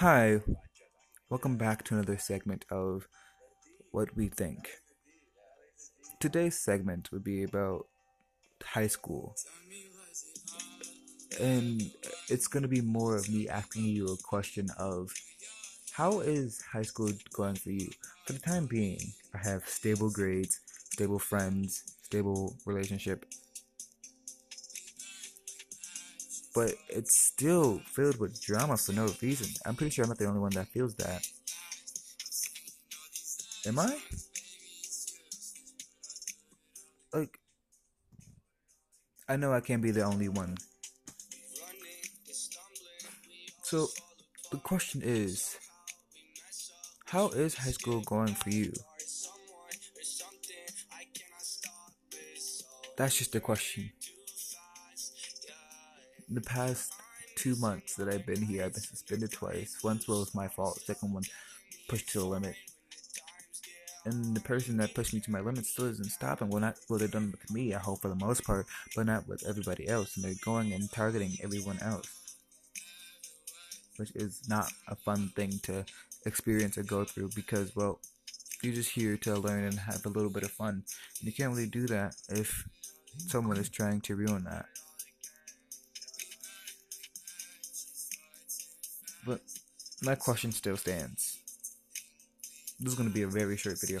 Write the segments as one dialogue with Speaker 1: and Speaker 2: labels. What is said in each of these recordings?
Speaker 1: Hi, welcome back to another segment of What We Think. Today's segment would be about high school. And it's going to be more of me asking you a question of how is high school going for you? For the time being, I have stable grades, stable friends, stable relationship, but it's still filled with drama for no reason. I'm pretty sure I'm not the only one that feels that. Am I? Like, I know I can't be the only one. So, the question is How is high school going for you? That's just the question the past two months that I've been here, I've been suspended twice. Once well, was my fault. Second one, pushed to the limit. And the person that pushed me to my limit still isn't stopping. Well, not well, they're done with me. I hope for the most part, but not with everybody else. And they're going and targeting everyone else, which is not a fun thing to experience or go through. Because well, you're just here to learn and have a little bit of fun. And you can't really do that if someone is trying to ruin that. But my question still stands. This is going to be a very short video,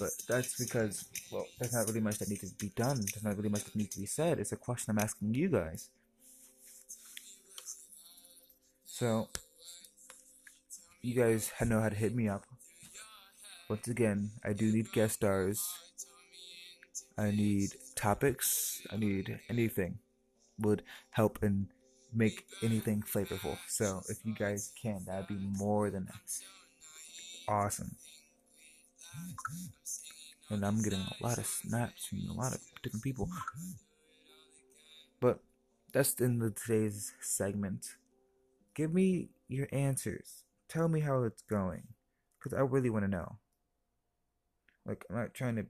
Speaker 1: but that's because, well, there's not really much that needs to be done. There's not really much that needs to be said. It's a question I'm asking you guys. So, you guys know how to hit me up. Once again, I do need guest stars. I need topics. I need anything would help in make anything flavorful. So if you guys can, that'd be more than awesome. And I'm getting a lot of snaps from a lot of different people. But that's in the today's segment. Give me your answers. Tell me how it's going. Because I really want to know. Like, I'm not trying to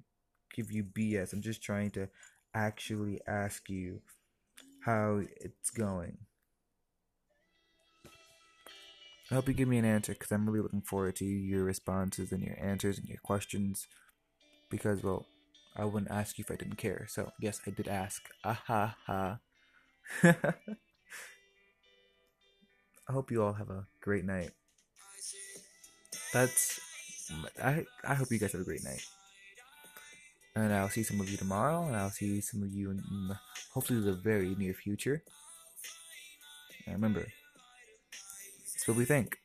Speaker 1: give you BS. I'm just trying to actually ask you how it's going. I hope you give me an answer because I'm really looking forward to your responses and your answers and your questions. Because, well, I wouldn't ask you if I didn't care. So, yes, I did ask. Ah ha ha. I hope you all have a great night. That's. I, I hope you guys have a great night. And I'll see some of you tomorrow, and I'll see some of you in hopefully the very near future. And remember, what we think.